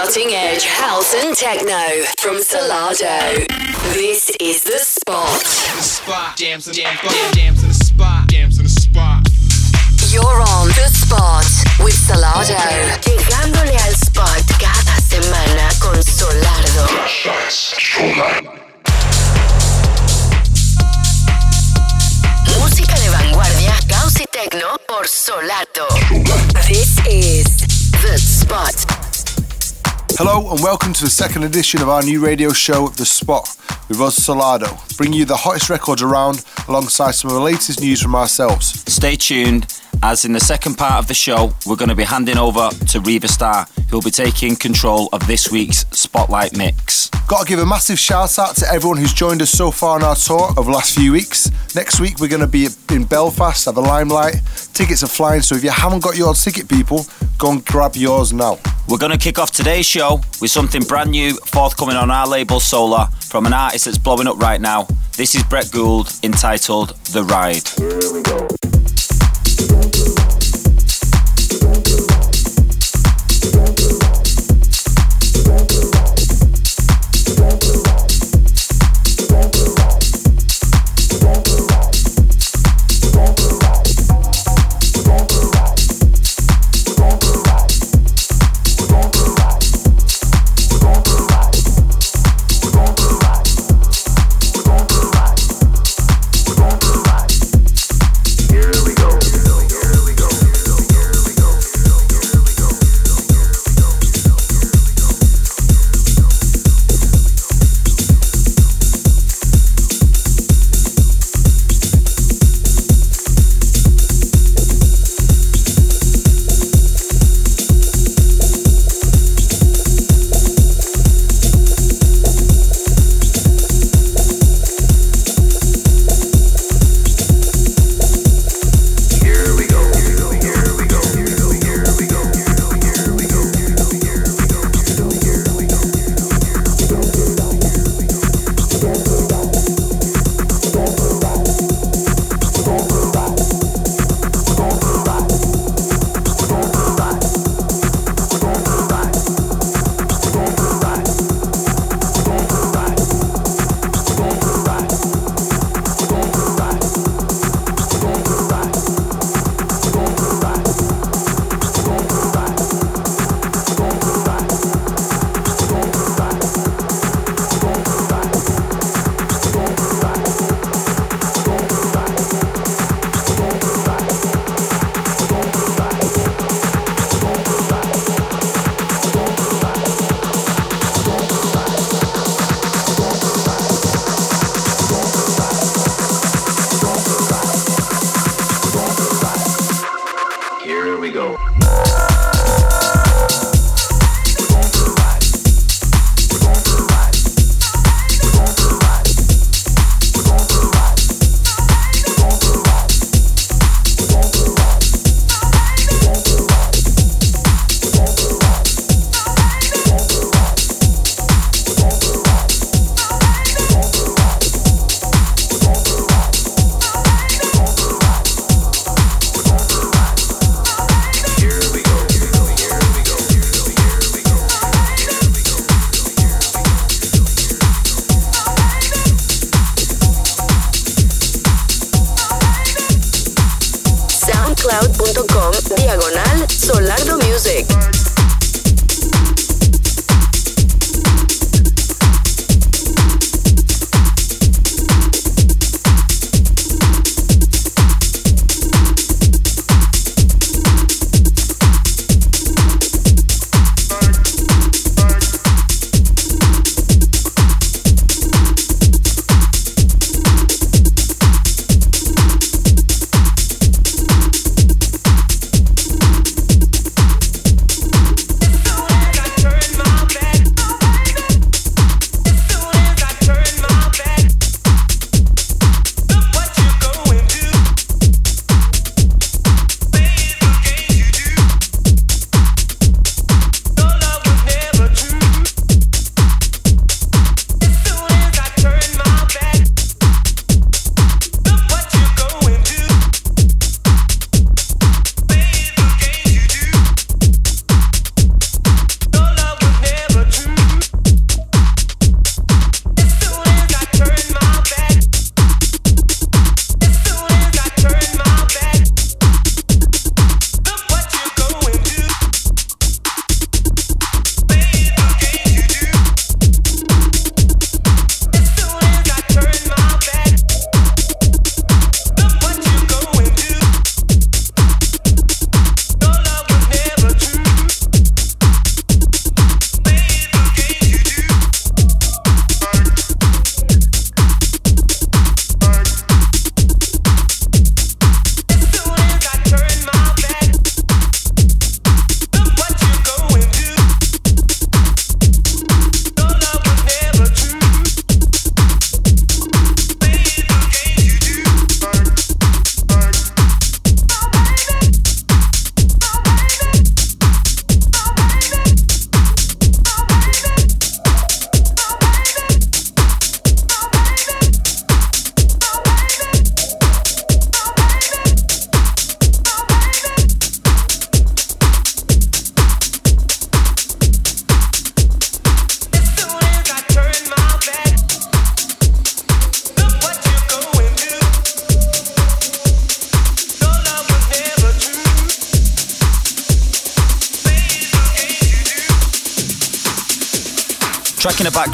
cutting edge house and techno from Solardo. This is the spot. Spot. Jams and jams, jams, jams in the spot. Jams in the spot. You're on the spot with Solardo. Llegándole al spot cada semana con Solardo. Música de vanguardia, caos y techno por Solardo. This is The Spot. Hello and welcome to the second edition of our new radio show, The Spot, with us Solardo, bringing you the hottest records around alongside some of the latest news from ourselves. Stay tuned, as in the second part of the show, we're going to be handing over to Reva Starr, who'll be taking control of this week's Spotlight Mix. Got to give a massive shout out to everyone who's joined us so far on our tour over the last few weeks. Next week, we're going to be in Belfast at the Limelight. Tickets are flying, so if you haven't got your ticket, people, go and grab yours now. We're going to kick off today's show with something brand new forthcoming on our label Sola from an artist that's blowing up right now. This is Brett Gould entitled The Ride. soundcloud.com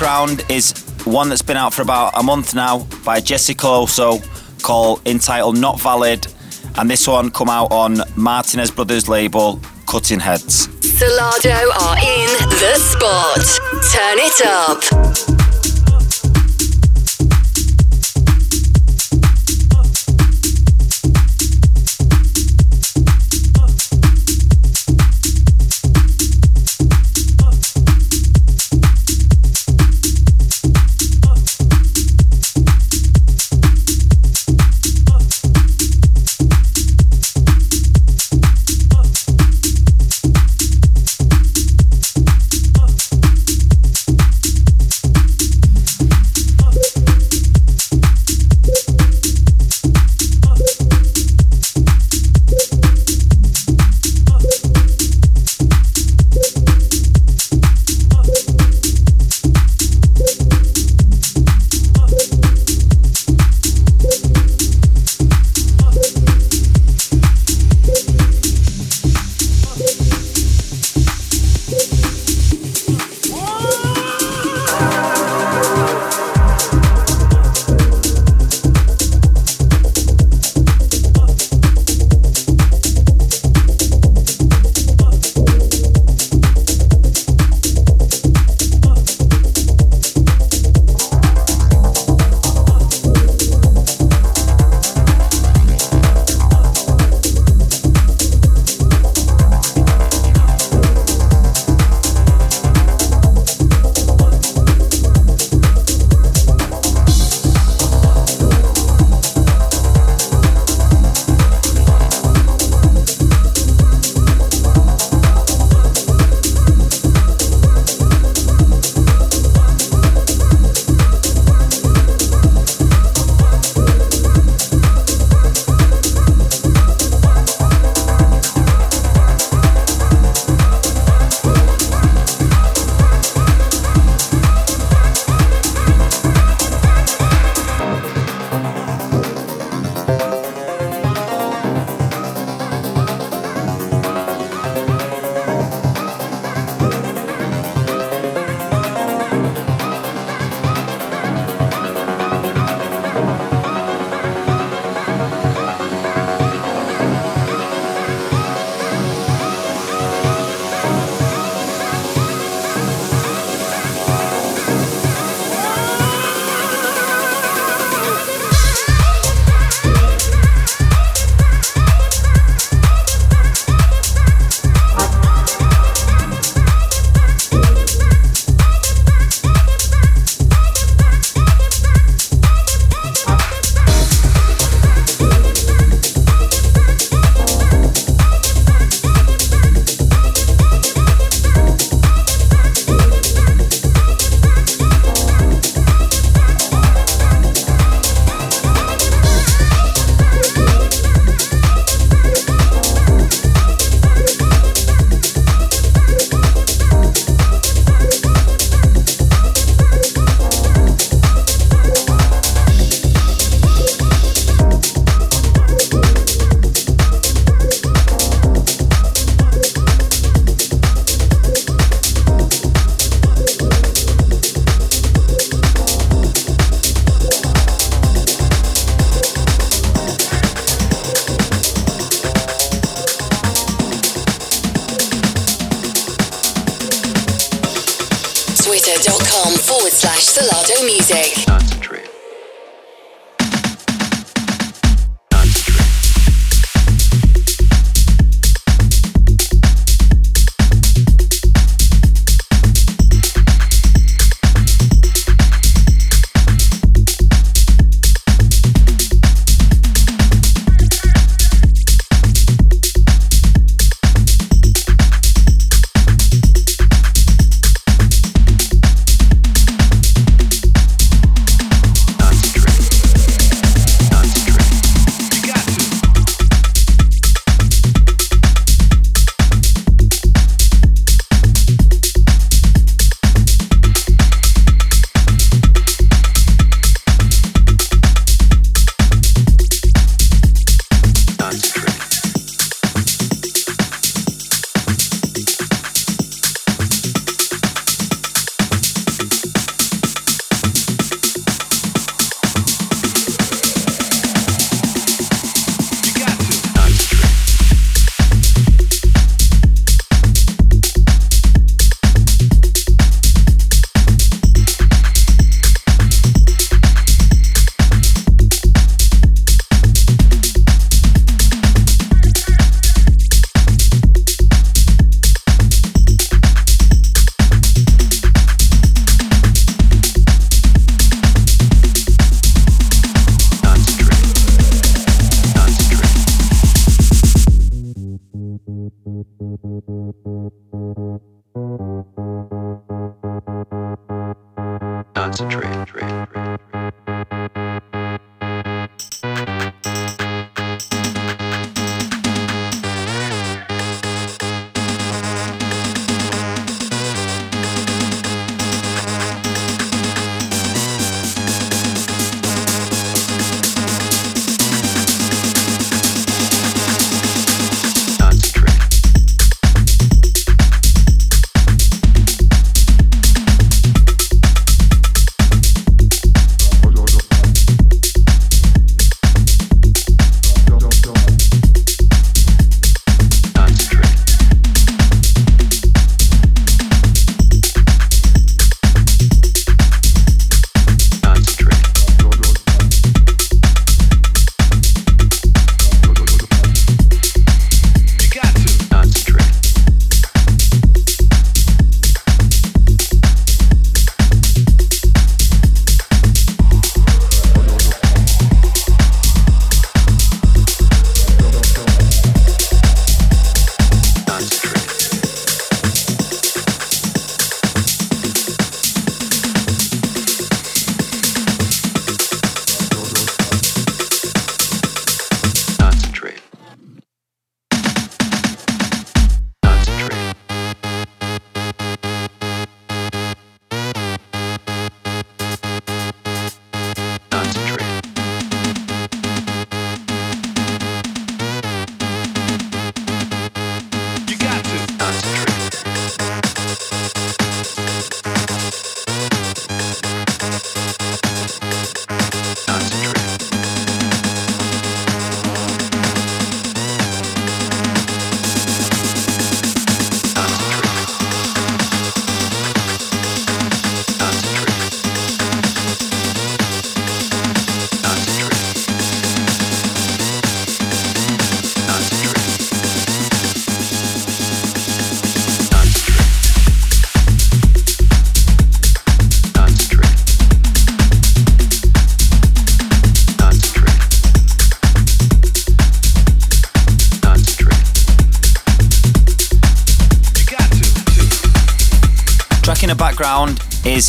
background is one that's been out for about a month now by Jesse Calosso called entitled Not Valid and this one come out on Martinez Brothers label Cuttin' Headz. Solardo are in the spot. Turn it up.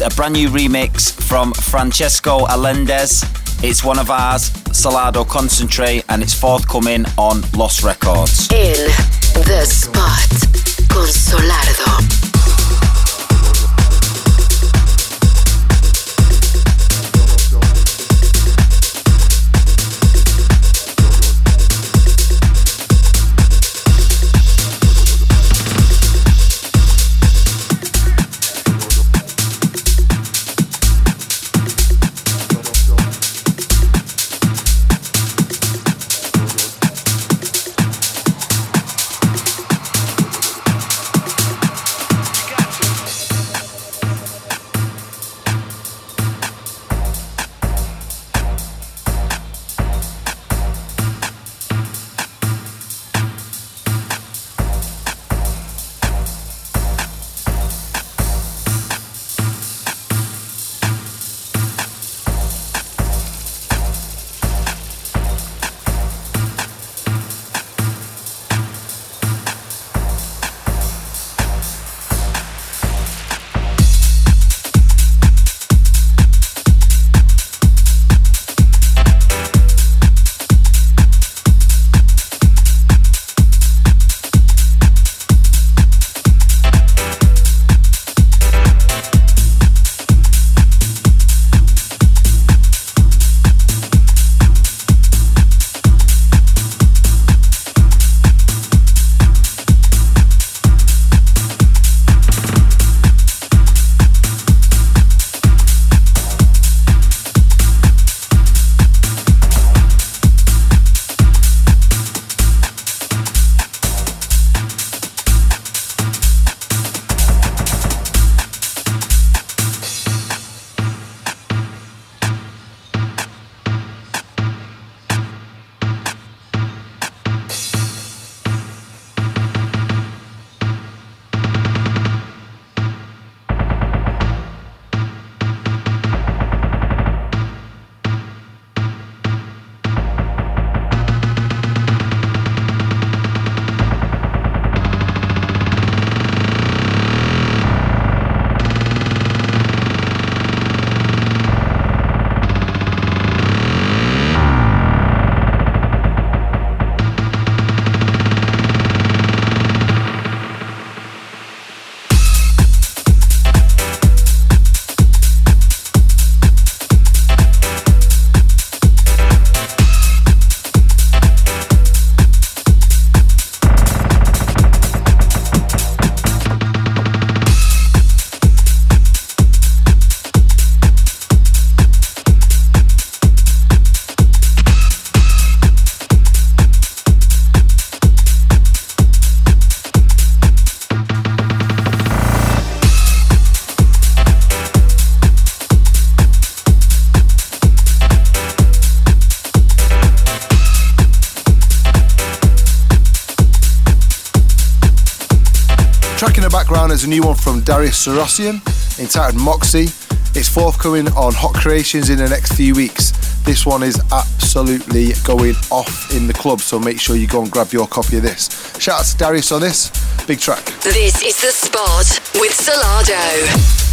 A brand new remix from Francisco Allendes. It's one of ours, Solardo Concentrate, and it's forthcoming on Lost Records. In the spot con Solardo. A new one from Darius Syrossian entitled Moxie. It's forthcoming on Hot Creations in the next few weeks. This one is absolutely going off in the club, so make sure you go and grab your copy of this. Shout out to Darius on this. Big track. This is The Spot with Solardo.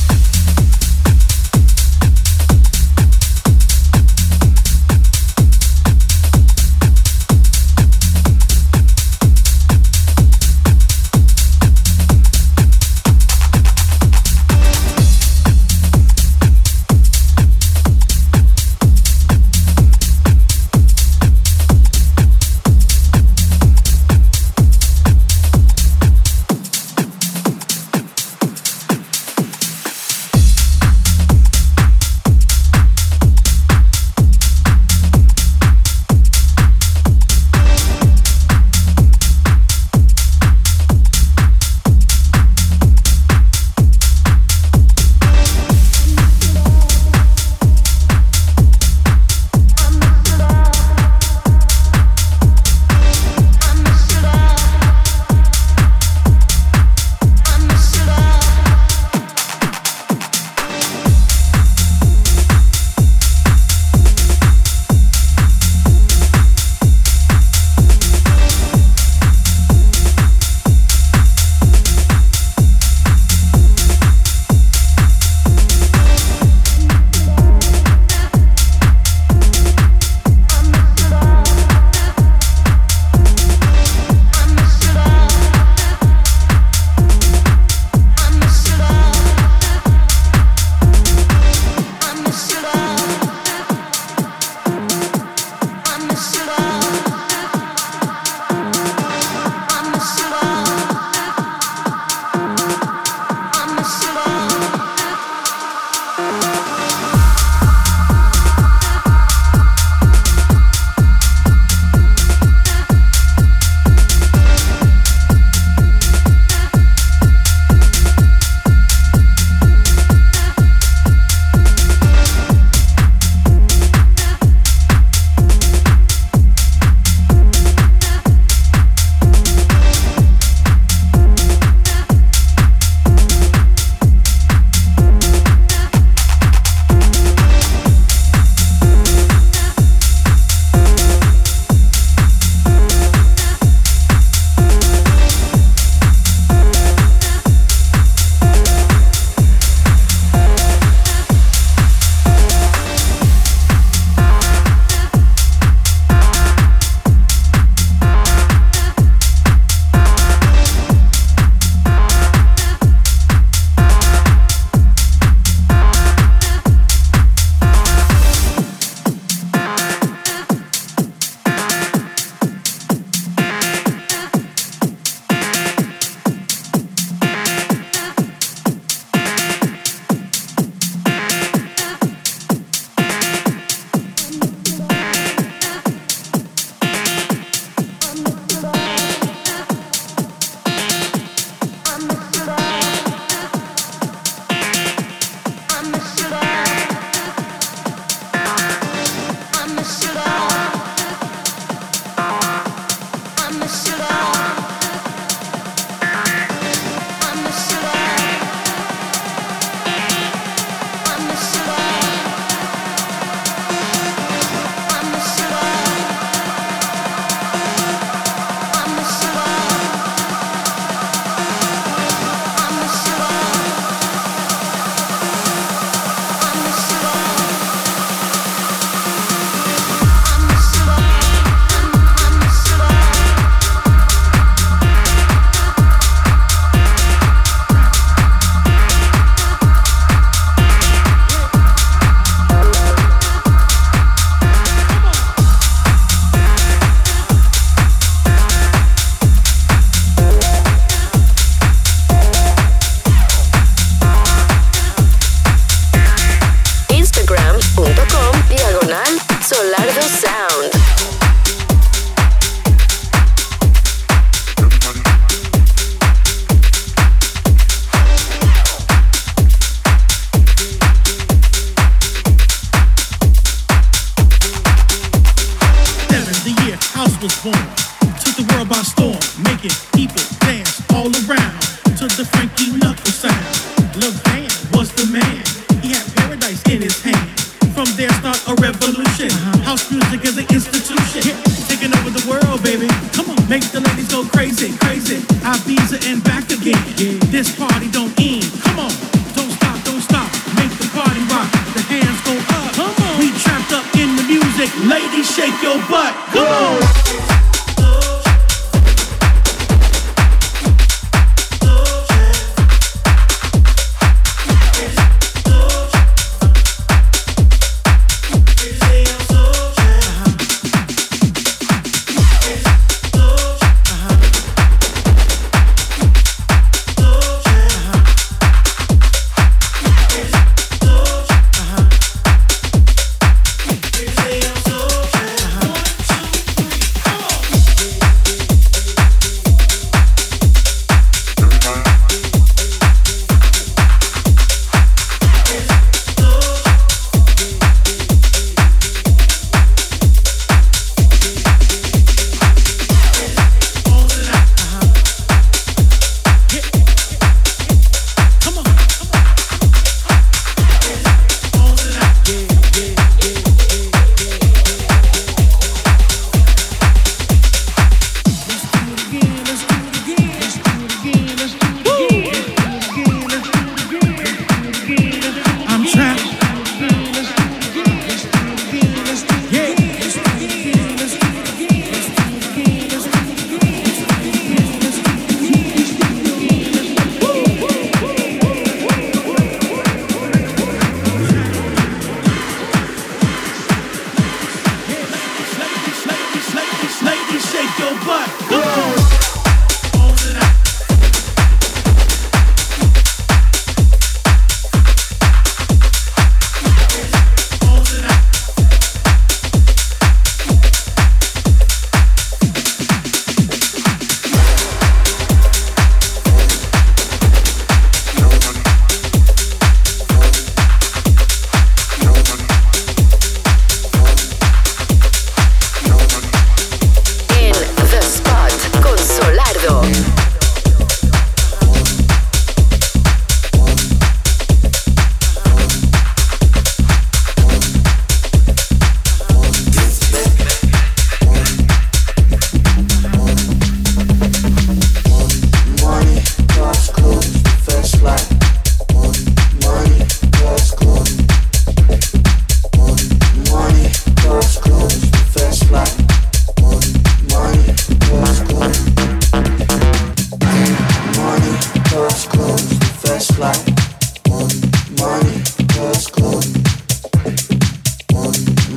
Money, cars, clothes.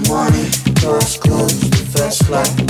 Money, cars, clothes,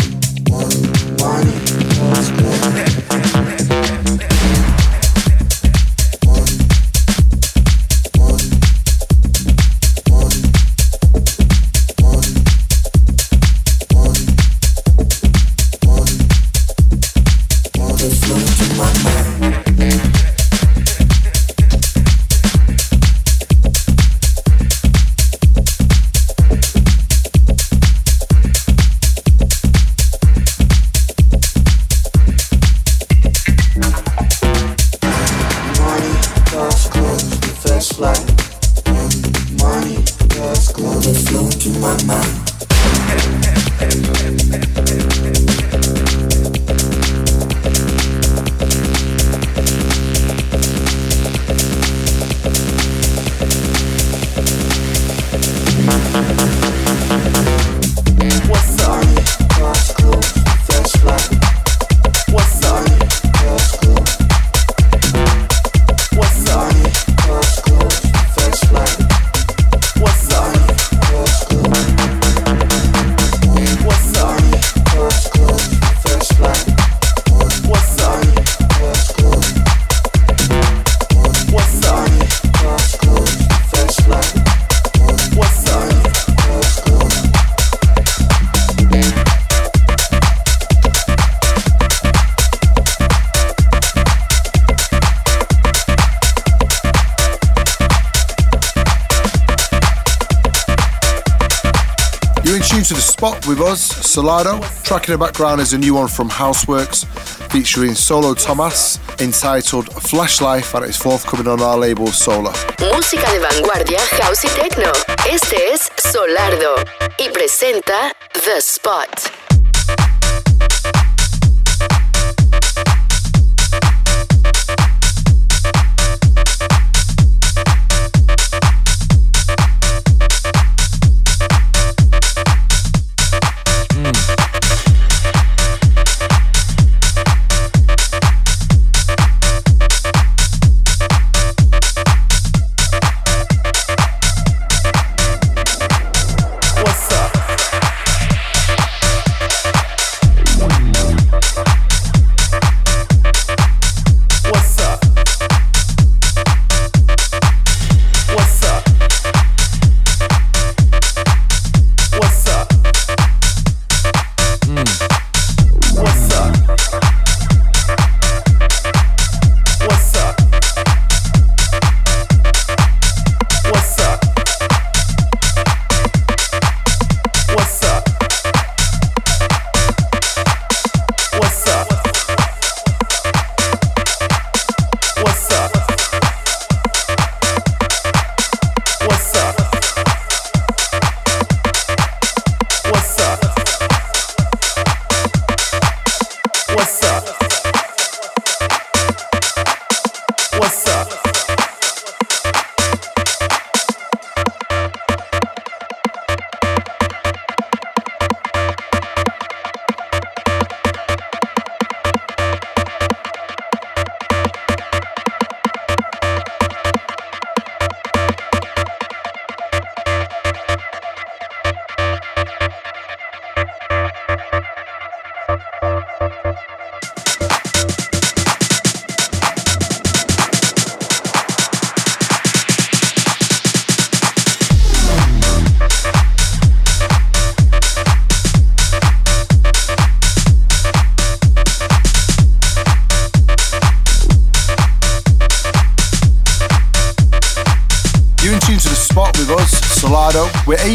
us, Solardo. Track in the background is a new one from Houseworks featuring Solo Thomas entitled Flash Life and it's forthcoming on our label Sola. Música de vanguardia, house y techno. Este es Solardo y presenta The Spot.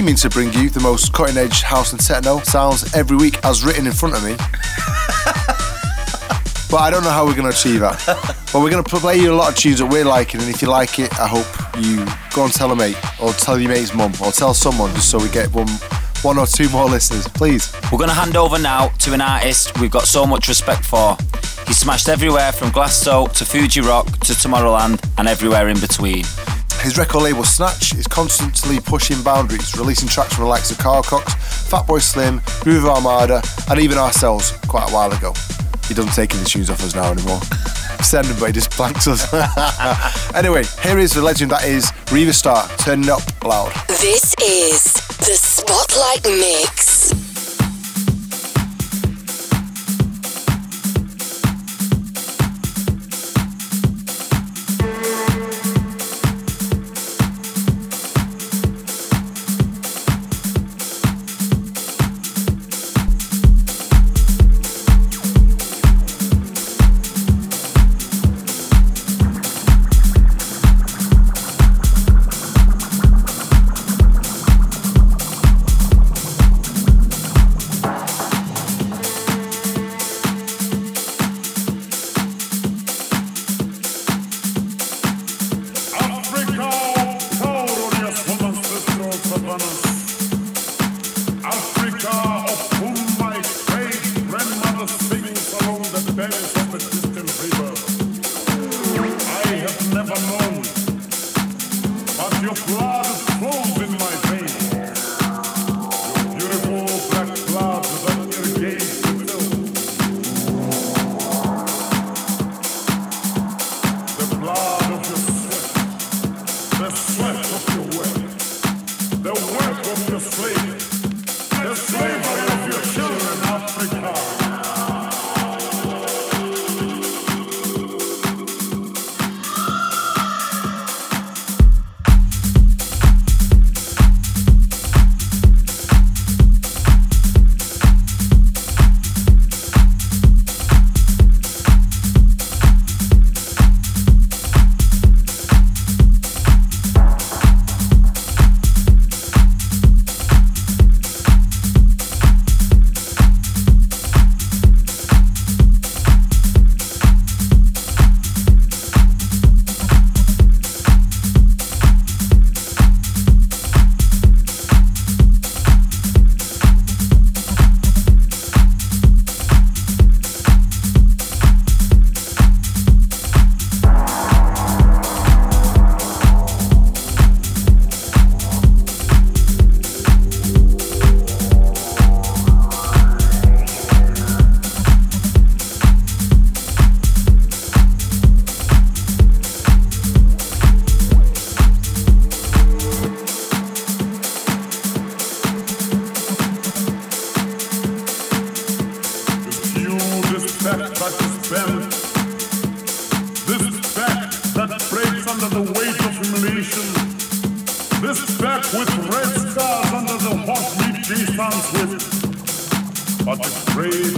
Aiming to bring you the most cutting edge house and techno sounds every week as written in front of me. but I don't know how we're going to achieve that. but we're going to play you a lot of tunes that we're liking, and if you like it, I hope you go and tell a mate, or tell your mate's mum, or tell someone just so we get one, one or two more listeners, please. We're going to hand over now to an artist we've got so much respect for. He smashed everywhere from Glasgow to Fuji Rock to Tomorrowland and everywhere in between. His record label Snatch is constantly pushing boundaries, releasing tracks from the likes of Carl Cox, Fatboy Slim, Groove Armada, and even ourselves quite a while ago. He doesn't take any tunes off us now anymore. Send him, but he just blanks us. anyway, here is the legend that is Reva Starr, turning up loud. This is the Spotlight Mix. Wit,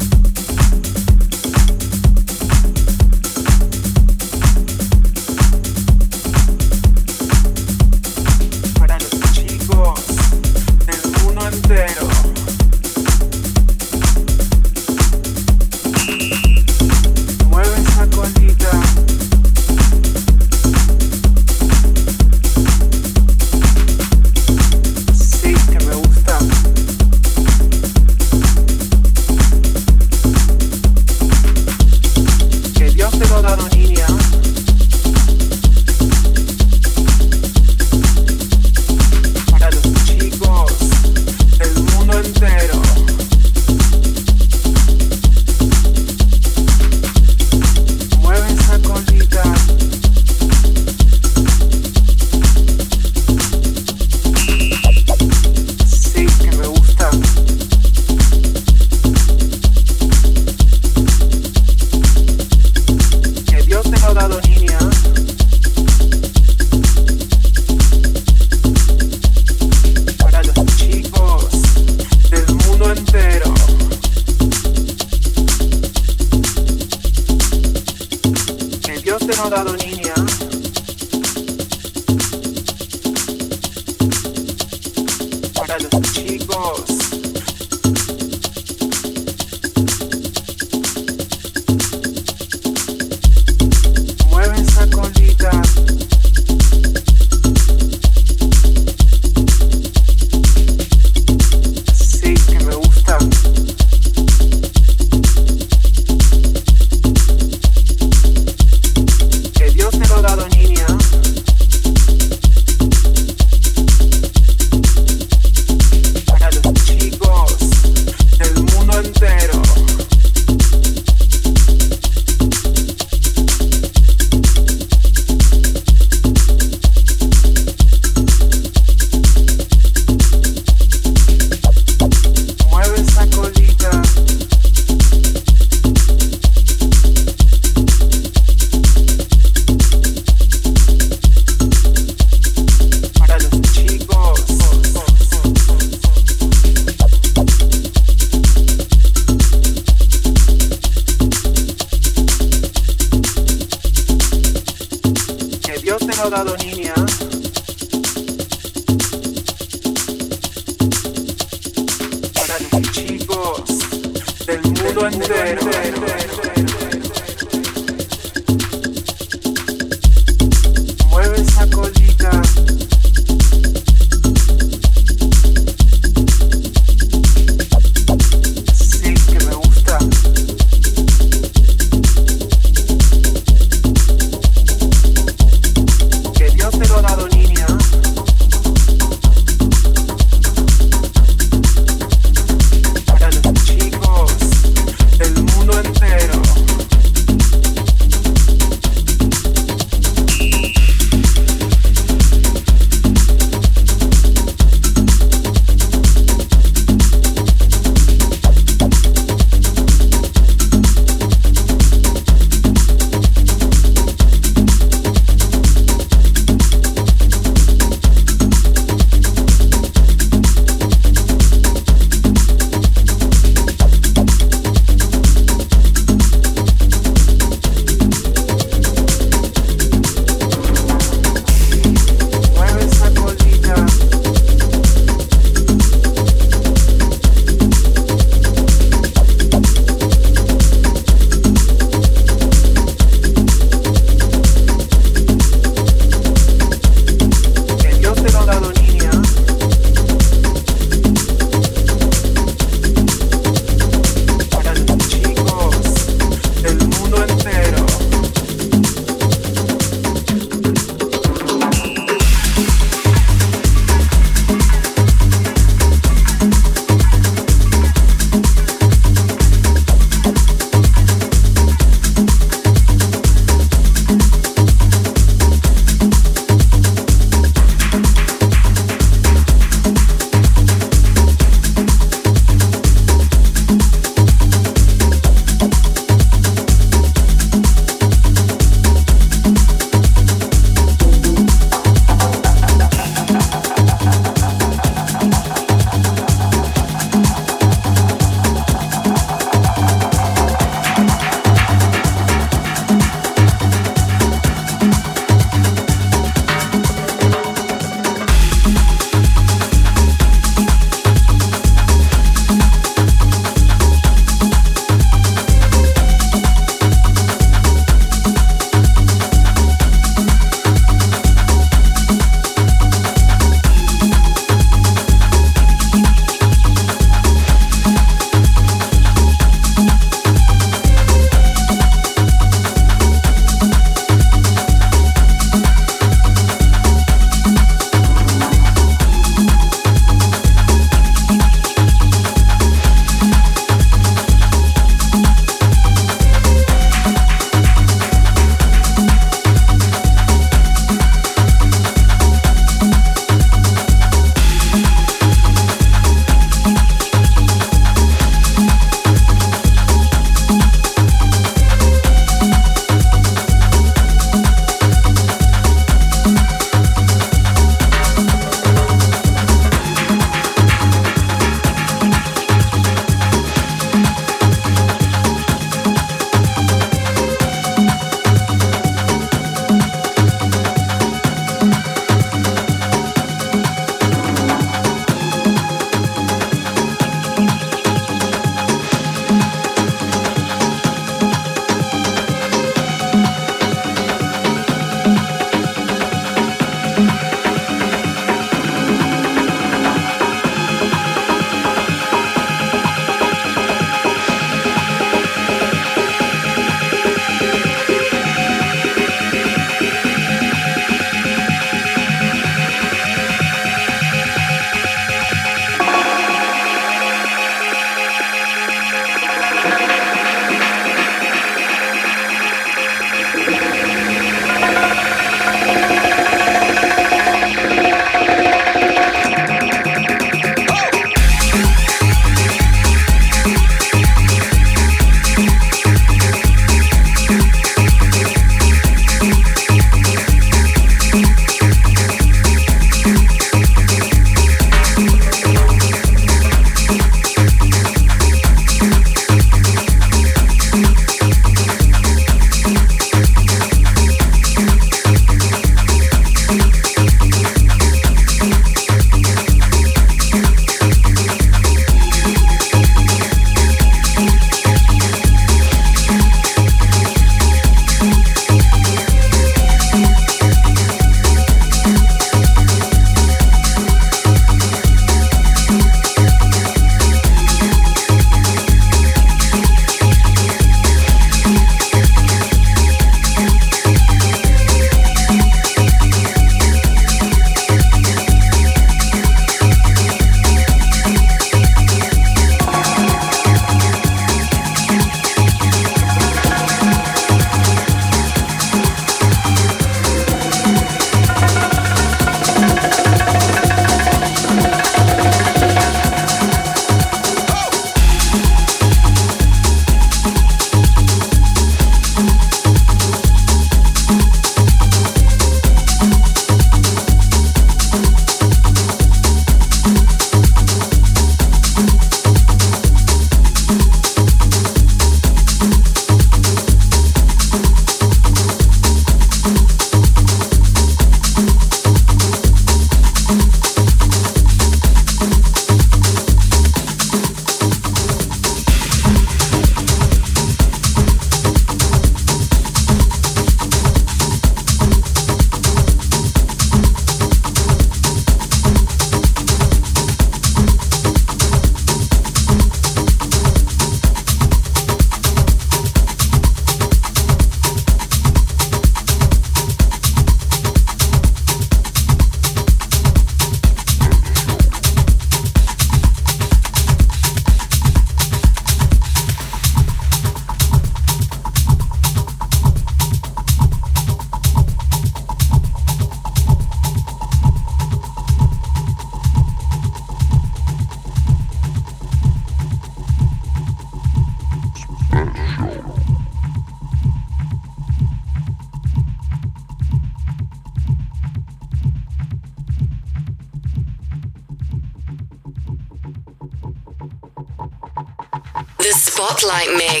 Spotlight Mix.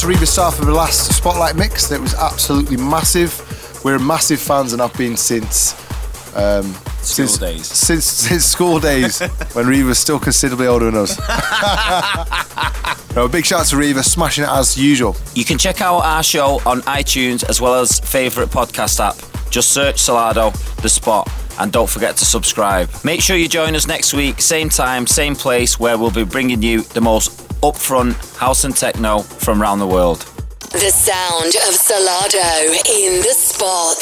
To Starr for the last Spotlight mix. That was absolutely massive. We're massive fans and I've been since. Um, School since, days. Since, since school days, when Reva was still considerably older than us. no, a big shout out to Reva, smashing it as usual. You can check out our show on iTunes as well as favourite podcast app. Just search Solardo, The Spot, and don't forget to subscribe. Make sure you join us next week, same time, same place, where we'll be bringing you the most upfront house and techno from around the world. The sound of Solardo in the spot.